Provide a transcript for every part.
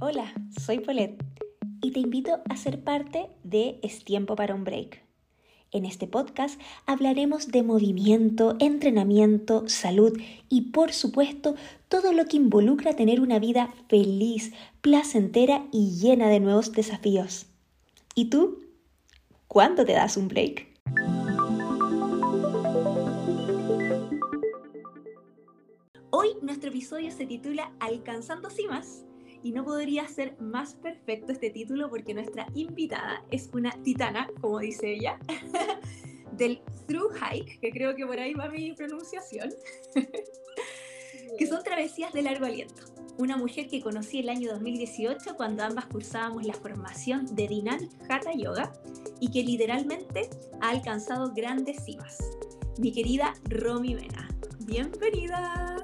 Hola, soy Paulette y te invito a ser parte de Es tiempo para un break. En este podcast hablaremos de movimiento, entrenamiento, salud y por supuesto todo lo que involucra tener una vida feliz, placentera y llena de nuevos desafíos. ¿Y tú? ¿Cuándo te das un break? Hoy nuestro episodio se titula Alcanzando cimas y no podría ser más perfecto este título porque nuestra invitada es una titana, como dice ella, del through hike, que creo que por ahí va mi pronunciación, que son travesías de largo aliento. Una mujer que conocí el año 2018 cuando ambas cursábamos la formación de Dinan Hatha Yoga y que literalmente ha alcanzado grandes cimas. Mi querida Romy Mena. Bienvenida.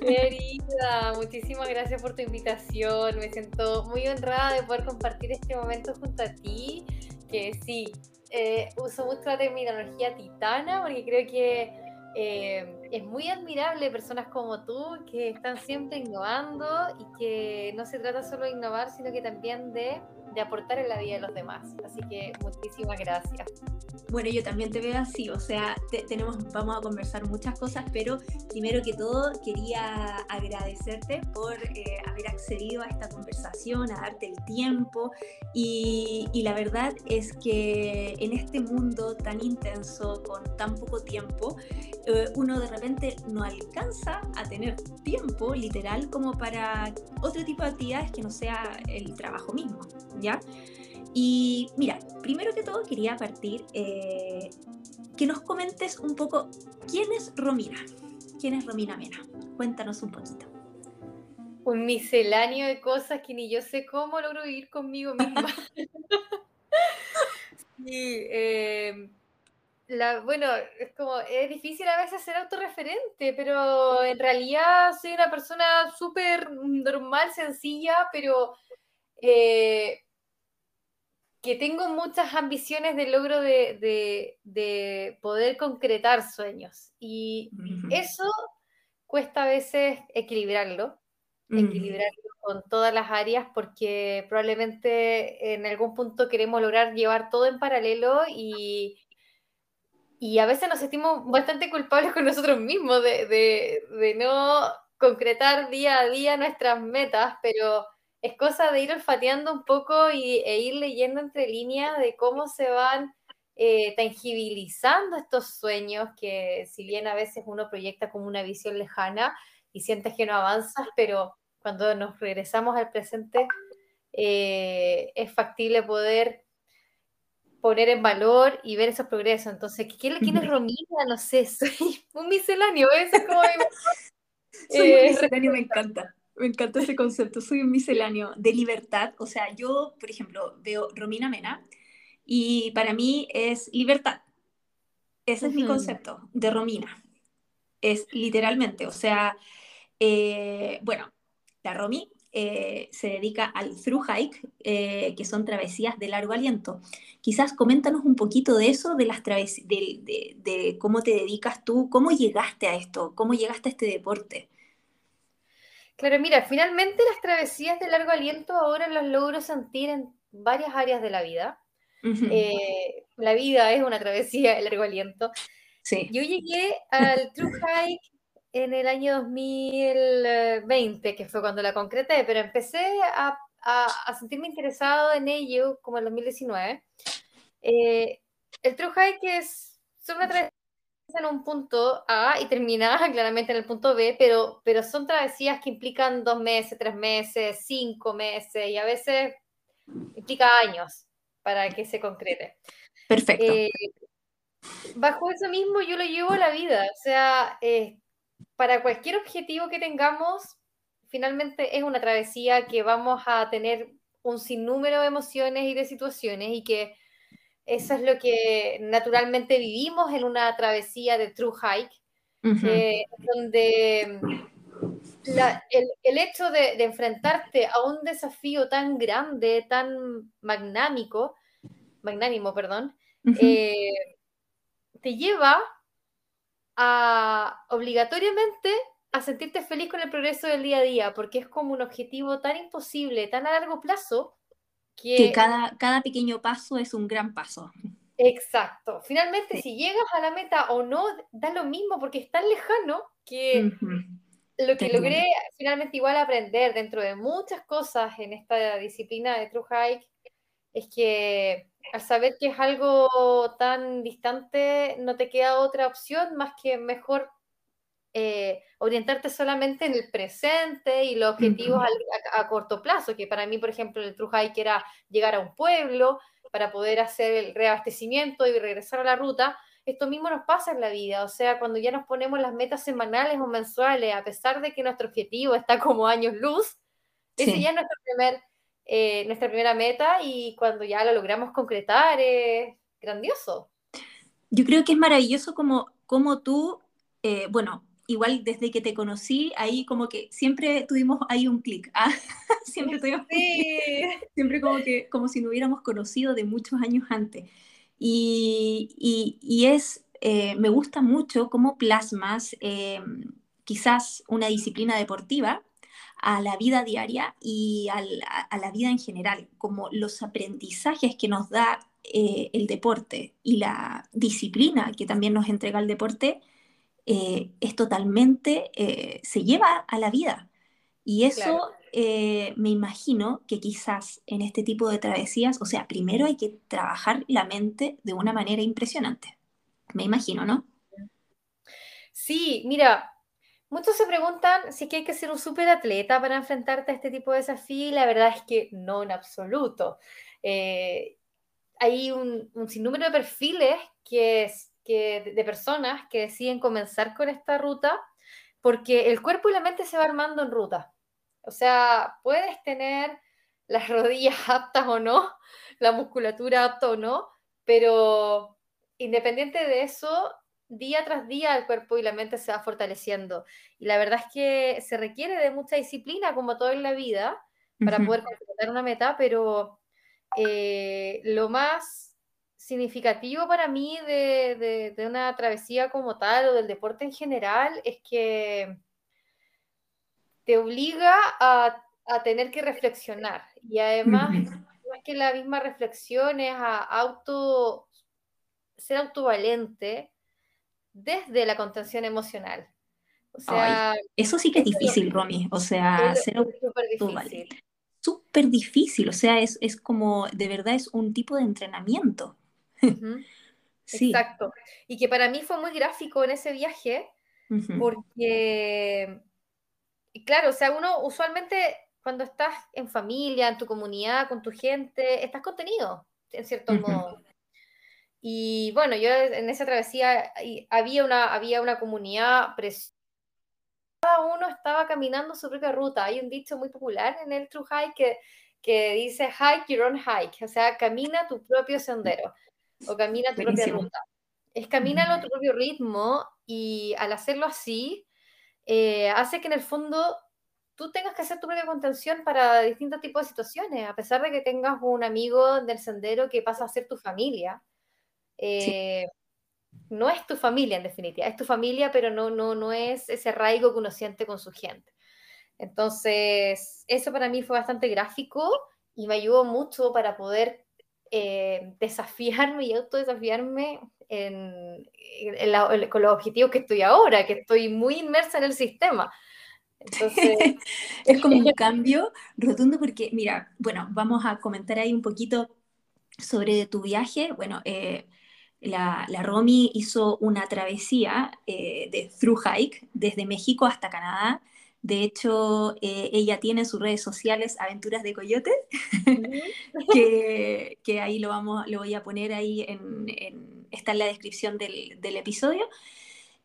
Querida, muchísimas gracias por tu invitación. Me siento muy honrada de poder compartir este momento junto a ti. Que sí, eh, uso mucho la terminología titana porque creo que eh, es muy admirable personas como tú que están siempre innovando y que no se trata solo de innovar, sino que también de de aportar en la vida de los demás. Así que muchísimas gracias. Bueno, yo también te veo así, o sea, tenemos, vamos a conversar muchas cosas, pero primero que todo quería agradecerte por eh, haber accedido a esta conversación, a darte el tiempo y, y, la verdad es que en este mundo tan intenso, con tan poco tiempo, eh, uno de repente no alcanza a tener tiempo literal como para otro tipo de actividades que no sea el trabajo mismo. ¿Ya? Y mira, primero que todo quería partir eh, que nos comentes un poco quién es Romina, quién es Romina Mena. Cuéntanos un poquito. Un misceláneo de cosas que ni yo sé cómo logro vivir conmigo misma. sí, eh, la, bueno, es como, es difícil a veces ser autorreferente, pero en realidad soy una persona súper normal, sencilla, pero eh, que tengo muchas ambiciones de logro de, poder concretar sueños. Y eso cuesta a veces equilibrarlo, equilibrarlo con todas las áreas, porque probablemente en algún punto queremos lograr llevar todo en paralelo y, y a veces nos sentimos bastante culpables con nosotros mismos de, de no concretar día a día nuestras metas, pero es cosa de ir olfateando un poco y, e ir leyendo entre líneas de cómo se van eh, tangibilizando estos sueños que si bien a veces uno proyecta como una visión lejana y sientes que no avanzas, pero cuando nos regresamos al presente eh, es factible poder poner en valor y ver esos progresos. Entonces, ¿quién, quién es Romina? No sé, soy un misceláneo, ¿ves? Como... soy un eh, misceláneo, me encanta. Me encanta ese concepto, soy un misceláneo de libertad. O sea, yo, por ejemplo, veo Romina Mena y para mí es libertad. Ese es mi concepto de Romina. Es literalmente, o sea, eh, bueno, la Romi eh, se dedica al through hike, eh, que son travesías de largo aliento. Quizás coméntanos un poquito de eso, de las travesías, de, de, cómo te dedicas tú, cómo llegaste a esto, cómo llegaste a este deporte. Claro, mira, finalmente las travesías de largo aliento ahora las logro sentir en varias áreas de la vida. Eh, la vida es una travesía de largo aliento. Sí. Yo llegué al True Hike en el año 2020, que fue cuando la concreté, pero empecé a, sentirme interesado en ello como en 2019. Eh, el True Hike es, una travesía en un punto A y terminada claramente en el punto B, pero, pero son travesías que implican dos meses, tres meses, cinco meses y a veces implica años para que se concrete. Perfecto. Eh, bajo eso mismo yo lo llevo a la vida, o sea, eh, para cualquier objetivo que tengamos, finalmente es una travesía que vamos a tener un sinnúmero de emociones y de situaciones y que eso es lo que naturalmente vivimos en una travesía de True Hike, eh, donde mm, el, hecho de, enfrentarte a un desafío tan grande, tan magnánico, magnánimo, perdón, eh, te lleva a obligatoriamente a sentirte feliz con el progreso del día a día, porque es como un objetivo tan imposible, tan a largo plazo, que, cada, cada pequeño paso es un gran paso. Exacto. Finalmente, si llegas a la meta o no, da lo mismo porque es tan lejano que lo que logré finalmente igual aprender dentro de muchas cosas en esta disciplina de True Hike es que al saber que es algo tan distante, no te queda otra opción más que mejor eh, orientarte solamente en el presente y los objetivos a, corto plazo, que para mí, por ejemplo, el True Hike era llegar a un pueblo para poder hacer el reabastecimiento y regresar a la ruta. Esto mismo nos pasa en la vida, o sea, cuando ya nos ponemos las metas semanales o mensuales, a pesar de que nuestro objetivo está como años luz, ese ya es nuestro primer, eh, nuestra primera meta y cuando ya lo logramos concretar es grandioso. Yo creo que es maravilloso como, como tú, eh, bueno, igual desde que te conocí, ahí como que siempre tuvimos ahí un clic. ¿ah? siempre tuvimos siempre como que como si nos hubiéramos conocido de muchos años antes. Y, y, es, eh, me gusta mucho cómo plasmas eh, quizás una disciplina deportiva a la vida diaria y a, la, vida en general, como los aprendizajes que nos da eh, el deporte y la disciplina que también nos entrega el deporte eh, es totalmente, eh, se lleva a la vida. Y eso eh, me imagino que quizás en este tipo de travesías, o sea, primero hay que trabajar la mente de una manera impresionante. Me imagino, ¿no? Sí, mira, muchos se preguntan si hay que ser un súper atleta para enfrentarte a este tipo de desafío y la verdad es que no en absoluto. hay un, un sinnúmero de perfiles que es, de personas que deciden comenzar con esta ruta porque el cuerpo y la mente se va armando en ruta. O sea, puedes tener las rodillas aptas o no, la musculatura apta o no, pero independiente de eso, día tras día el cuerpo y la mente se va fortaleciendo. Y la verdad es que se requiere de mucha disciplina, como todo en la vida, para poder completar una meta, pero eh, lo más significativo para mí de, una travesía como tal o del deporte en general es que te obliga a, tener que reflexionar y además es que la misma reflexión es a auto ser autovalente desde la contención emocional. O sea, eso sí que es difícil, Romy. O sea, ser autovalente. Súper difícil, o sea, es, es como, de verdad es un tipo de entrenamiento. Exacto. Y que para mí fue muy gráfico en ese viaje, porque, claro, o sea, uno usualmente cuando estás en familia, en tu comunidad, con tu gente, estás contenido, en cierto modo. Y bueno, yo en esa travesía había una, había una comunidad preciosa. Cada uno estaba caminando su propia ruta. Hay un dicho muy popular en el True Hike que, que dice hike your own hike, o sea, camina tu propio sendero o camina tu propia ruta. Es camina a tu propio ritmo y al hacerlo así, eh, hace que en el fondo tú tengas que hacer tu propia contención para distintos tipos de situaciones, a pesar de que tengas un amigo del sendero que pasa a ser tu familia. Eh, no es tu familia en definitiva, es tu familia, pero no, no, no es ese arraigo que uno siente con su gente. Entonces, eso para mí fue bastante gráfico y me ayudó mucho para poder eh, desafiarme y autodesafiarme en, con los objetivos que estoy ahora, que estoy muy inmersa en el sistema. Entonces... es como un cambio rotundo porque, mira, bueno, vamos a comentar ahí un poquito sobre tu viaje. Bueno, eh, la, la, Romy hizo una travesía eh, de through hike desde México hasta Canadá de hecho, eh, ella tiene en sus redes sociales Aventuras de Coyote, que, ahí lo, vamos, lo voy a poner ahí, en, está en la descripción del, episodio.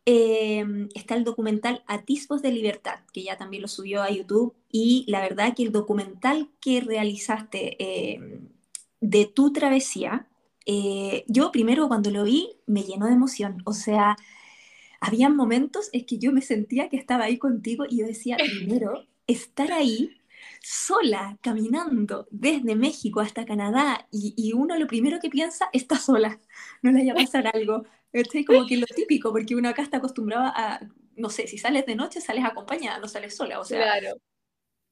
Em, está el documental Atisbos de Libertad, que ya también lo subió a YouTube, y la verdad que el documental que realizaste em, de tu travesía, eh, yo primero cuando lo vi me llenó de emoción, o sea, había momentos en que yo me sentía que estaba ahí contigo y yo decía, primero, estar ahí sola, caminando desde México hasta Canadá y, uno lo primero que piensa, está sola, no le vaya a pasar algo. Estoy como que lo típico, porque uno acá está acostumbrado a, no sé, si sales de noche, sales acompañada, no sales sola, o sea. Claro.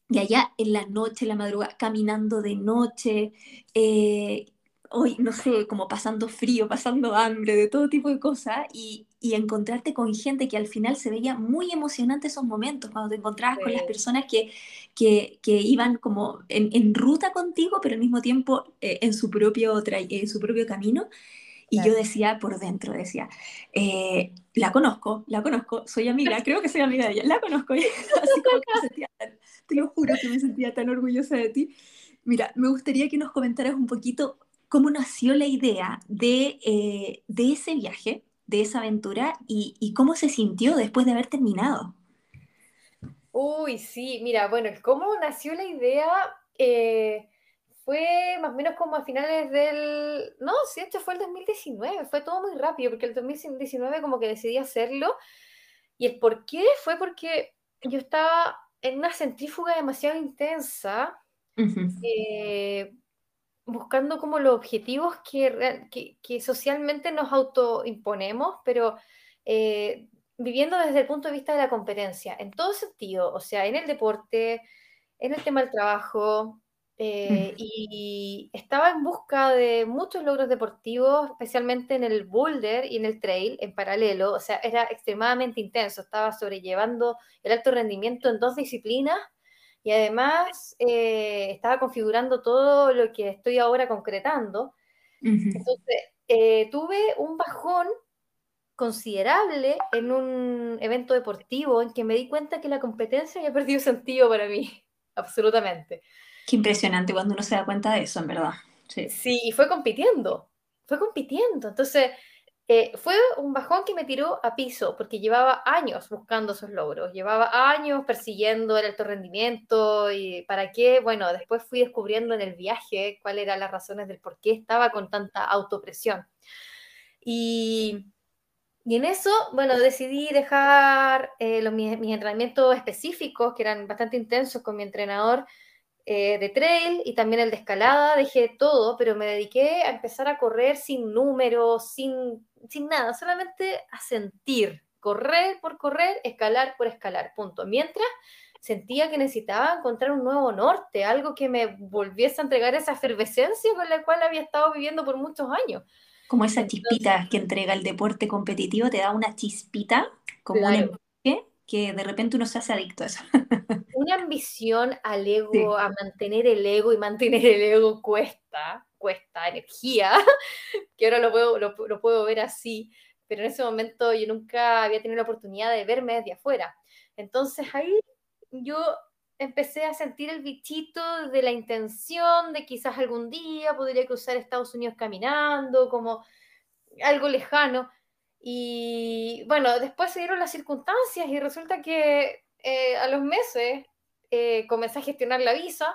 Y allá en la noche, en la madrugada, caminando de noche, eh, hoy, no sé, como pasando frío, pasando hambre, de todo tipo de cosas, y, y, encontrarte con gente que al final se veía muy emocionante esos momentos, cuando te encontrabas con las personas que, que, que iban como en, en, ruta contigo, pero al mismo tiempo eh, en, su propio en su propio camino. Y yo decía por dentro, decía, eh, la conozco, la conozco, soy amiga, creo que soy amiga de ella, la conozco. Así como que me sentía te lo juro que me sentía tan orgullosa de ti. Mira, me gustaría que nos comentaras un poquito cómo nació la idea de, eh, de ese viaje, de esa aventura y, y, cómo se sintió después de haber terminado. Uy, sí, mira, bueno, cómo nació la idea eh, fue más o menos como a finales del... No, sí, fue el 2019, fue todo muy rápido, porque el 2019 como que decidí hacerlo. Y el por qué fue porque yo estaba en una centrífuga demasiado intensa, uh buscando como los objetivos que, que, socialmente nos autoimponemos, pero eh, viviendo desde el punto de vista de la competencia, en todo sentido, o sea, en el deporte, en el tema del trabajo, eh, y estaba en busca de muchos logros deportivos, especialmente en el boulder y en el trail en paralelo, o sea, era extremadamente intenso, estaba sobrellevando el alto rendimiento en dos disciplinas y además eh, estaba configurando todo lo que estoy ahora concretando. Entonces, eh, tuve un bajón considerable en un evento deportivo en que me di cuenta que la competencia había perdido sentido para mí, absolutamente. Qué impresionante cuando uno se da cuenta de eso, en verdad. Sí, sí y fue compitiendo, fue compitiendo. Entonces, eh, fue un bajón que me tiró a piso porque llevaba años buscando esos logros, llevaba años persiguiendo el alto rendimiento y para qué, bueno, después fui descubriendo en el viaje cuáles eran las razones del por qué estaba con tanta autopresión. Y, y en eso, bueno, decidí dejar eh, los, mis, mis entrenamientos específicos, que eran bastante intensos con mi entrenador, eh, de trail y también el de escalada, dejé todo, pero me dediqué a empezar a correr sin números, sin, sin nada, solamente a sentir, correr por correr, escalar por escalar, punto. Mientras sentía que necesitaba encontrar un nuevo norte, algo que me volviese a entregar esa efervescencia con la cual había estado viviendo por muchos años. Como esa chispita que entrega el deporte competitivo, te da una chispita, como un empuje, que de repente uno se hace adicto a eso. una ambición al ego, a mantener el ego y mantener el ego cuesta, cuesta energía, que ahora lo puedo, lo, puedo ver así, pero en ese momento yo nunca había tenido la oportunidad de verme desde afuera. Entonces ahí yo empecé a sentir el bichito de la intención de quizás algún día podría cruzar Estados Unidos caminando, como algo lejano. Y bueno, después se dieron las circunstancias y resulta que eh, a los meses eh, comencé a gestionar la visa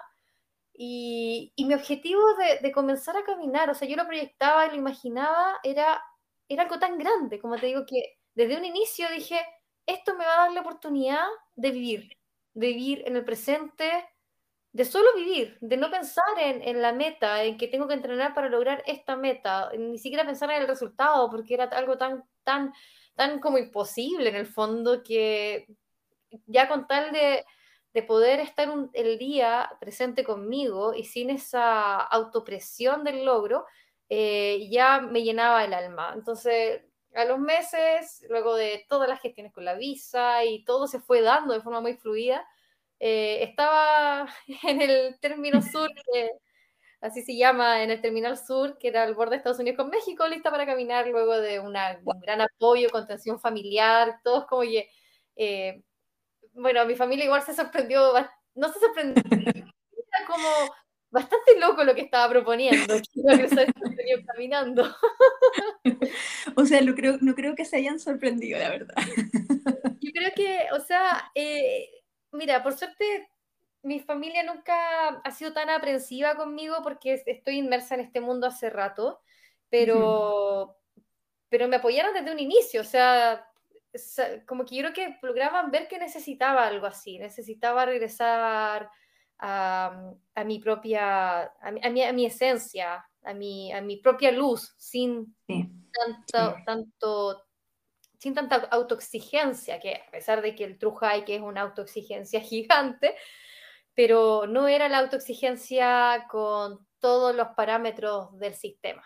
y, y mi objetivo de, de, comenzar a caminar, o sea, yo lo proyectaba y lo imaginaba, era, era algo tan grande, como te digo, que desde un inicio dije, esto me va a dar la oportunidad de vivir, de vivir en el presente, de solo vivir, de no pensar en, en, la meta, en que tengo que entrenar para lograr esta meta, ni siquiera pensar en el resultado, porque era algo tan, tan, tan como imposible en el fondo que ya con tal de, de poder estar el día presente conmigo y sin esa autopresión del logro, eh, ya me llenaba el alma. Entonces, a los meses, luego de todas las gestiones con la visa y todo se fue dando de forma muy fluida, eh, estaba en el término sur, así se llama, en el terminal sur, que era el borde de Estados Unidos con México, lista para caminar luego de una, un gran apoyo, contención familiar, todos como que... Eh, bueno, mi familia igual se sorprendió, no se sorprendió, era como bastante loco lo que estaba proponiendo, que caminando. O sea, no creo, no creo que se hayan sorprendido, la verdad. Yo creo que, o sea, eh, mira, por suerte mi familia nunca ha sido tan aprensiva conmigo porque estoy inmersa en este mundo hace rato, pero, pero me apoyaron desde un inicio, o sea, como que yo creo que lograban ver que necesitaba algo así, necesitaba regresar a, a mi propia, a mi, a mi, esencia, a mi, a mi propia luz, sin tanto, tanto sin tanta autoexigencia, que a pesar de que el True High es una autoexigencia gigante, pero no era la autoexigencia con todos los parámetros del sistema.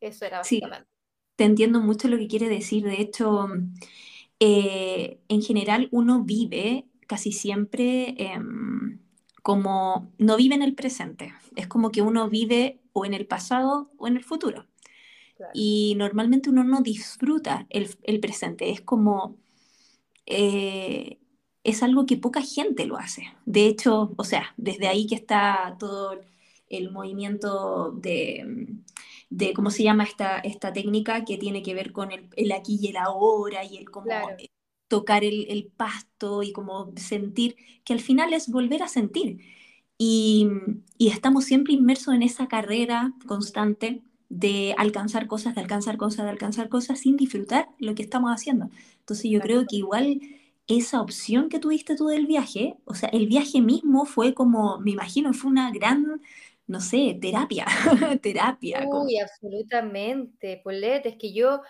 Eso era básicamente. Te entiendo mucho lo que quiere decir. De hecho, eh, en general uno vive casi siempre em, como no vive en el presente. Es como que uno vive o en el pasado o en el futuro. Y normalmente uno no disfruta el, presente. Es como... Eh, es algo que poca gente lo hace. De hecho, o sea, desde ahí que está todo el movimiento de, de ¿cómo se llama esta, esta técnica? Que tiene que ver con el, aquí y el ahora y el cómo tocar el, pasto y como sentir, que al final es volver a sentir. Y, y estamos siempre inmersos en esa carrera constante de alcanzar cosas, de alcanzar cosas, de alcanzar cosas sin disfrutar lo que estamos haciendo. Entonces yo creo que igual esa opción que tuviste tú del viaje, o sea, el viaje mismo fue como, me imagino, fue una gran, no sé, terapia, terapia. Uy, absolutamente, Paulette, es que yo,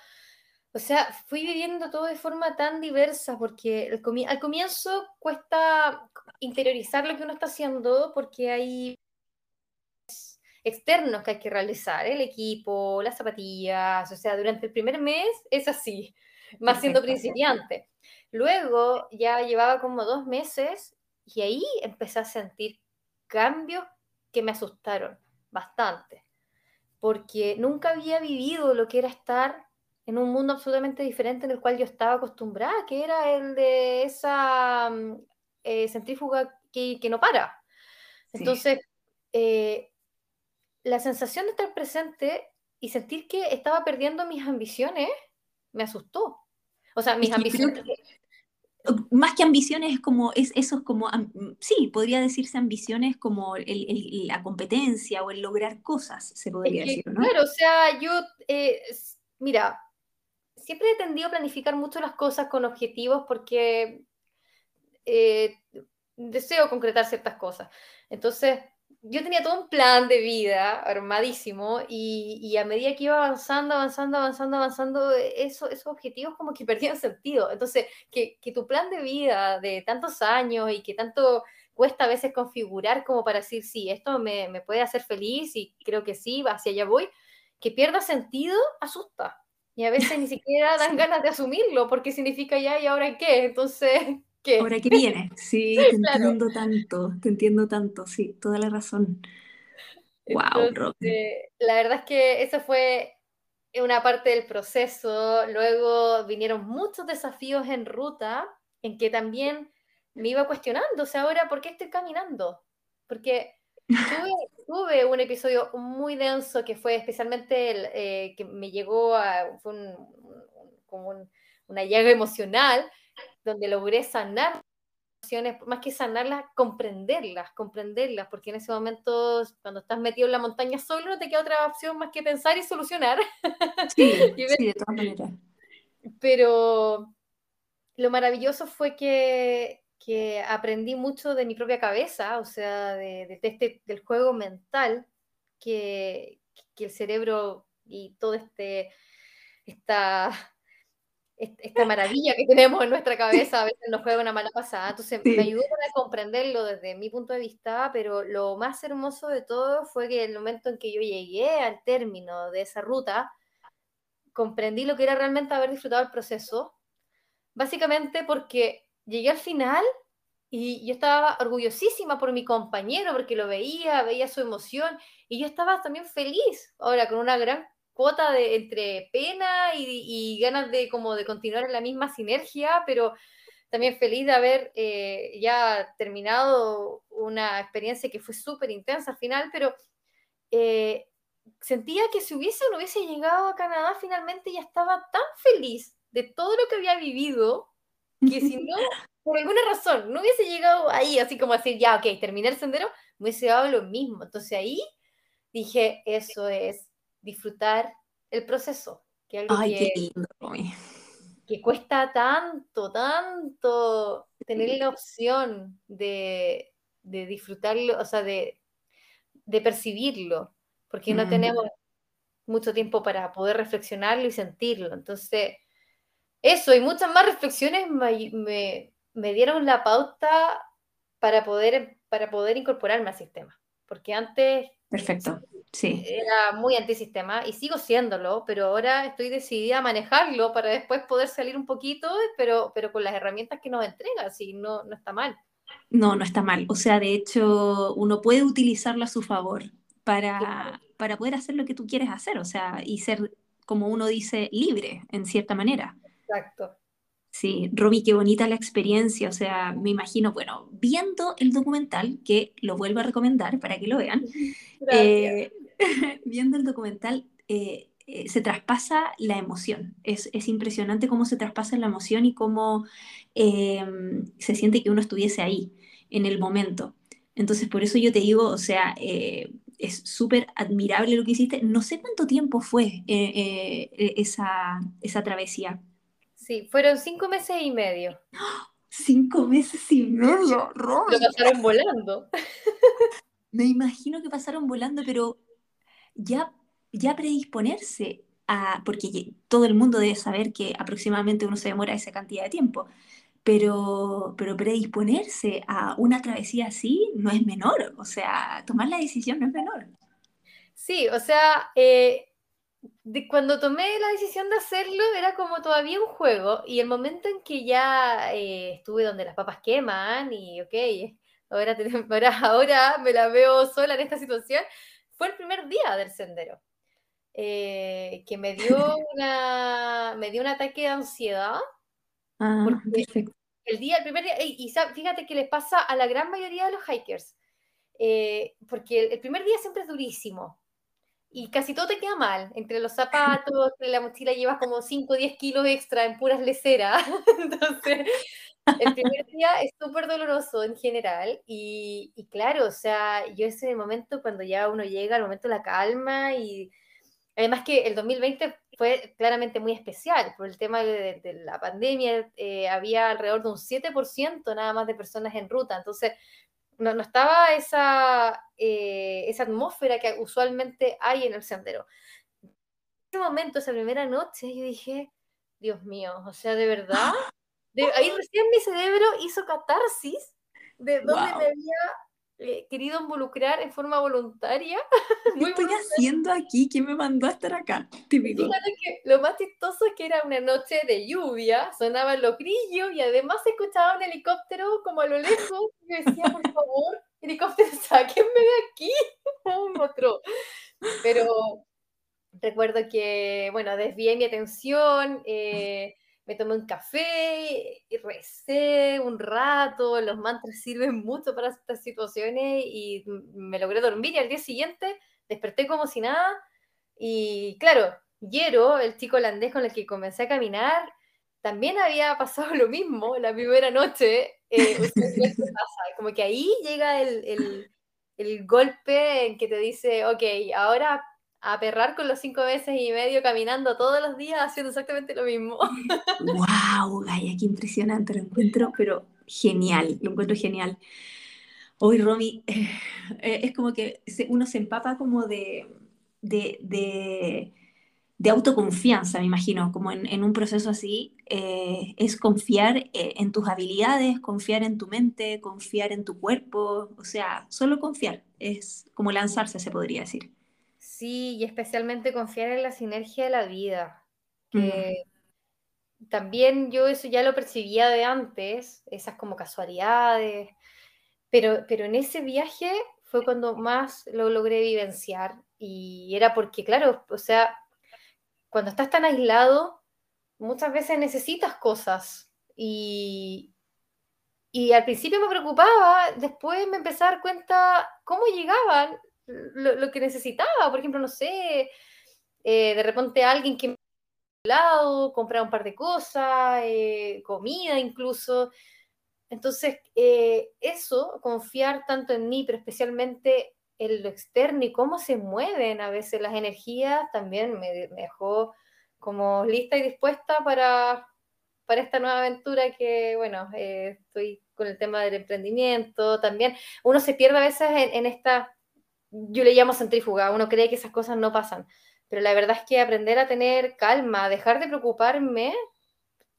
o sea, fui viviendo todo de forma tan diversa, porque al comienzo cuesta interiorizar lo que uno está haciendo, porque hay externos que hay que realizar, el equipo, las zapatillas, o sea, durante el primer mes es así, más siendo principiante. Luego ya llevaba como dos meses y ahí empecé a sentir cambios que me asustaron bastante, porque nunca había vivido lo que era estar en un mundo absolutamente diferente en el cual yo estaba acostumbrada, que era el de esa mm, eh, centrífuga que, no para. Entonces, eh, la sensación de estar presente y sentir que estaba perdiendo mis ambiciones me asustó. O sea, mis ambiciones más que ambiciones es como, es, eso es como, sí, podría decirse ambiciones como la competencia o el lograr cosas, se podría decir, ¿no? Claro, o sea, yo, eh, mira, siempre he tendido a planificar mucho las cosas con objetivos porque eh, deseo concretar ciertas cosas. Entonces, yo tenía todo un plan de vida armadísimo y, a medida que iba avanzando, avanzando, avanzando, avanzando, eso, esos objetivos como que perdían sentido. Entonces, que, tu plan de vida de tantos años y que tanto cuesta a veces configurar como para decir, sí, esto me, me puede hacer feliz y creo que sí, hacia allá voy, que pierda sentido, asusta. Y a veces ni siquiera dan ganas de asumirlo porque significa ya y ahora qué. Entonces, Ahora que viene, sí, te entiendo tanto, te entiendo tanto, sí, toda la razón. Wow, La verdad es que eso fue una parte del proceso. Luego vinieron muchos desafíos en ruta en que también me iba cuestionando, o sea, ahora, ¿por qué estoy caminando? Porque tuve, un episodio muy denso que fue especialmente el eh, que me llegó a, fue como una llaga emocional, donde logré sanar emociones, más que sanarlas, comprenderlas, comprenderlas, porque en ese momento, cuando estás metido en la montaña solo, no te queda otra opción más que pensar y solucionar. Sí, sí de todas maneras. Pero lo maravilloso fue que, que, aprendí mucho de mi propia cabeza, o sea, de, este, del juego mental, que, que el cerebro y todo este, esta esta maravilla que tenemos en nuestra cabeza a veces nos juega una mala pasada. Entonces me ayudó a comprenderlo desde mi punto de vista, pero lo más hermoso de todo fue que el momento en que yo llegué al término de esa ruta, comprendí lo que era realmente haber disfrutado el proceso, básicamente porque llegué al final y yo estaba orgullosísima por mi compañero, porque lo veía, veía su emoción, y yo estaba también feliz, ahora con una gran cuota de entre pena y, ganas de como de continuar en la misma sinergia, pero también feliz de haber eh, ya terminado una experiencia que fue súper intensa al final, pero eh, sentía que si hubiese o no hubiese llegado a Canadá finalmente ya estaba tan feliz de todo lo que había vivido que si no, por alguna razón, no hubiese llegado ahí así como decir, ya, ok, terminé el sendero, me hubiese dado lo mismo. Entonces ahí dije, eso es disfrutar el proceso. Que algo que, que cuesta tanto, tanto tener la opción de, disfrutarlo, o sea, de, percibirlo, porque no tenemos mucho tiempo para poder reflexionarlo y sentirlo. Entonces, eso y muchas más reflexiones me, me, dieron la pauta para poder, para poder incorporarme al sistema. Porque antes Perfecto. Sí. Era muy antisistema y sigo siéndolo, pero ahora estoy decidida a manejarlo para después poder salir un poquito, pero, pero con las herramientas que nos entrega, si no, no está mal. No, no está mal. O sea, de hecho, uno puede utilizarlo a su favor para, para poder hacer lo que tú quieres hacer, o sea, y ser, como uno dice, libre, en cierta manera. Exacto. Sí, Romy, qué bonita la experiencia, o sea, me imagino, bueno, viendo el documental, que lo vuelvo a recomendar para que lo vean, eh, viendo el documental, eh, eh, se traspasa la emoción. Es, impresionante cómo se traspasa la emoción y cómo em, se siente que uno estuviese ahí, en el momento. Entonces, por eso yo te digo, o sea, es súper admirable lo que hiciste. No sé cuánto tiempo fue esa, esa travesía. Sí, fueron cinco meses y medio. Cinco meses y medio, Lo pasaron volando. Me imagino que pasaron volando, pero ya, ya predisponerse a, porque todo el mundo debe saber que aproximadamente uno se demora esa cantidad de tiempo, pero, pero predisponerse a una travesía así no es menor, o sea, tomar la decisión no es menor. Sí, o sea, eh, cuando tomé la decisión de hacerlo era como todavía un juego y el momento en que ya eh, estuve donde las papas queman y ok, ahora, ahora, me la veo sola en esta situación, fue el primer día del sendero. Eh, que me dio, una, me dio un ataque de ansiedad. Ah, el día, el primer día, y, fíjate que les pasa a la gran mayoría de los hikers, eh, porque el primer día siempre es durísimo, y casi todo te queda mal. Entre los zapatos, entre la mochila llevas como 5 o 10 kilos extra en puras leceras. Entonces, el primer día es súper doloroso en general. Y, y, claro, o sea, yo ese momento cuando ya uno llega al momento de la calma y además que el 2020 fue claramente muy especial por el tema de, de la pandemia. Eh, había alrededor de un 7% nada más de personas en ruta. Entonces, no, estaba esa, eh, esa atmósfera que usualmente hay en el sendero. En ese momento, esa primera noche, yo dije, Dios mío, o sea, de verdad, ahí recién mi cerebro hizo catarsis de donde me había eh, querido involucrar en forma voluntaria. ¿Qué estoy haciendo aquí? ¿Quién me mandó a estar acá? Típico. Fíjate que lo más chistoso es que era una noche de lluvia, sonaban los grillos y además se escuchaba un helicóptero como a lo lejos. Y decía, por favor, helicóptero, sáquenme de aquí. un otro. Pero recuerdo que, bueno, desvié mi atención. Eh, me tomé un café, y recé un rato, los mantras sirven mucho para estas situaciones y me logré dormir y al día siguiente desperté como si nada y claro, Yero, el chico holandés con el que comencé a caminar, también había pasado lo mismo la primera noche. Eh, como que ahí llega el, el, el golpe en que te dice, ok, ahora a perrar con los cinco meses y medio caminando todos los días haciendo exactamente lo mismo. ¡Wow! Gaya, qué impresionante, lo encuentro, pero genial, lo encuentro genial. Hoy, Romy, eh, eh, es como que uno se empapa como de, de, de, autoconfianza, me imagino, como en, un proceso así, eh, es confiar en tus habilidades, confiar en tu mente, confiar en tu cuerpo, o sea, solo confiar, es como lanzarse, se podría decir. Sí, y especialmente confiar en la sinergia de la vida. Que también yo eso ya lo percibía de antes, esas como casualidades, pero, pero en ese viaje fue cuando más lo logré vivenciar y era porque, claro, o sea, cuando estás tan aislado, muchas veces necesitas cosas y, y al principio me preocupaba, después me empecé a dar cuenta cómo llegaban lo, que necesitaba. Por ejemplo, no sé, eh, de repente alguien que me lado, comprar un par de cosas, eh, comida incluso. Entonces, eh, eso, confiar tanto en mí, pero especialmente en lo externo y cómo se mueven a veces las energías, también me, dejó como lista y dispuesta para, para esta nueva aventura que, bueno, estoy con el tema del emprendimiento también. Uno se pierde a veces en esta yo le llamo centrífuga, uno cree que esas cosas no pasan, pero la verdad es que aprender a tener calma, dejar de preocuparme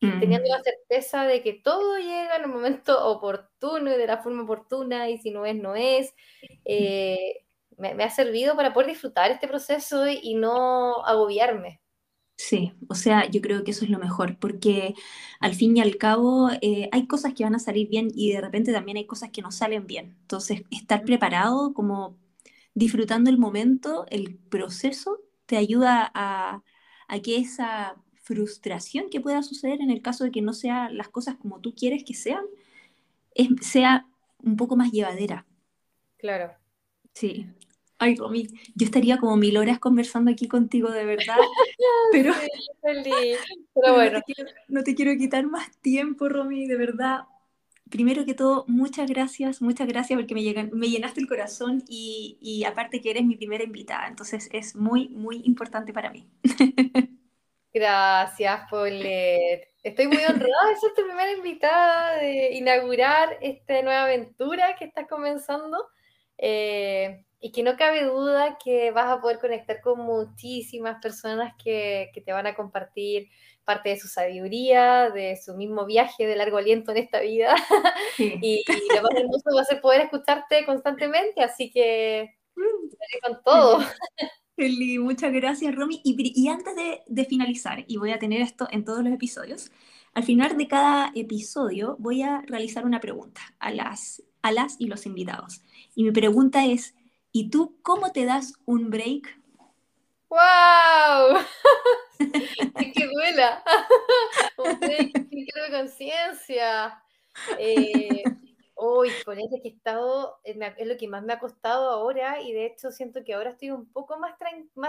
mm. teniendo la certeza de que todo llega en el momento oportuno y de la forma oportuna, y si no es, no es. Eh, me, ha servido para poder disfrutar este proceso y, no agobiarme. Sí, o sea, yo creo que eso es lo mejor, porque al fin y al cabo eh, hay cosas que van a salir bien y de repente también hay cosas que no salen bien. Entonces, estar preparado, como disfrutando el momento, el proceso, te ayuda a, a que esa frustración que pueda suceder en el caso de que no sean las cosas como tú quieres que sean, sea un poco más llevadera. Claro. Sí. Ay, Romy, yo estaría como mil horas conversando aquí contigo de verdad, pero, pero bueno. No te, quiero, quitar más tiempo, Romy, de verdad. Primero que todo, muchas gracias, muchas gracias porque me, llenaste el corazón y, y aparte que eres mi primera invitada, entonces es muy, muy importante para mí. Gracias, Paulette. Estoy muy honrada de ser tu primera invitada, de inaugurar esta nueva aventura que estás comenzando. Eh, y que no cabe duda que vas a poder conectar con muchísimas personas que, que, te van a compartir parte de su sabiduría, de su mismo viaje de largo aliento en esta vida. y, lo más hermoso va a ser poder escucharte constantemente, así que mm. con todo. Eli, muchas gracias, Romy. Y, antes de, finalizar, y voy a tener esto en todos los episodios, al final de cada episodio voy a realizar una pregunta a las, a las y los invitados. Y mi pregunta es, ¿y tú cómo te das un break? ¡Wow! ¡Qué buena! un break de conciencia. Eh, Uy, con ese que he estado, es lo que más me ha costado ahora y de hecho siento que ahora estoy un poco más,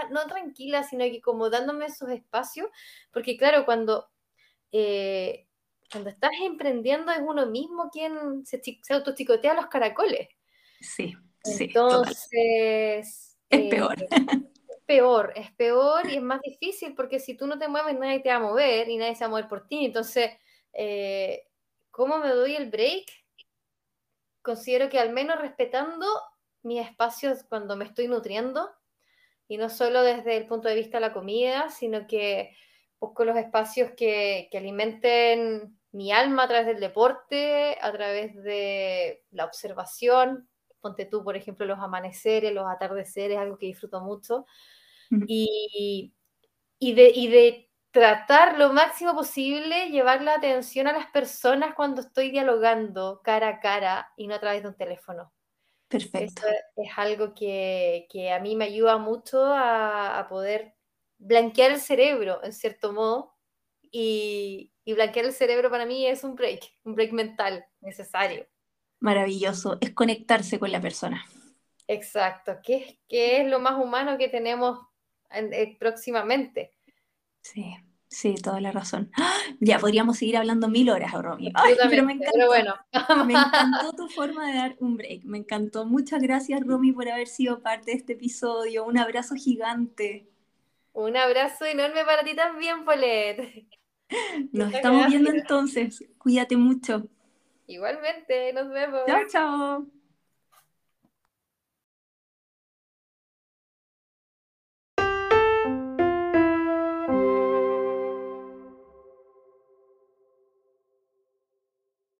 no tranquila, sino que como dándome esos espacios, porque claro, cuando, eh, cuando estás emprendiendo es uno mismo quien se, se autochicotea los caracoles. Sí, sí. Entonces... Es peor. Eh, es peor, es peor y es más difícil porque si tú no te mueves nadie te va a mover y nadie se va a mover por ti. Entonces, ¿cómo me doy el break? considero que al menos respetando mis espacios cuando me estoy nutriendo, y no solo desde el punto de vista de la comida, sino que busco los espacios que, que alimenten mi alma a través del deporte, a través de la observación. Ponte tú, por ejemplo, los amaneceres, los atardeceres, algo que disfruto mucho. Y, y, de, y de tratar lo máximo posible, llevar la atención a las personas cuando estoy dialogando cara a cara y no a través de un teléfono. Perfecto. Eso es algo que, a mí me ayuda mucho a, poder blanquear el cerebro, en cierto modo, y, blanquear el cerebro para mí es un break, un break mental necesario. Maravilloso, es conectarse con la persona. Exacto, que, que es lo más humano que tenemos eh, próximamente. Sí, sí, toda la razón. ¡Ah! Ya podríamos seguir hablando mil horas, Romy. pero me encantó. bueno. me encantó tu forma de dar un break. Me encantó. Muchas gracias, Romy, por haber sido parte de este episodio. Un abrazo gigante. Un abrazo enorme para ti también, Polet. Nos estamos viendo entonces. Cuídate mucho. Igualmente, nos vemos. Chao, chao.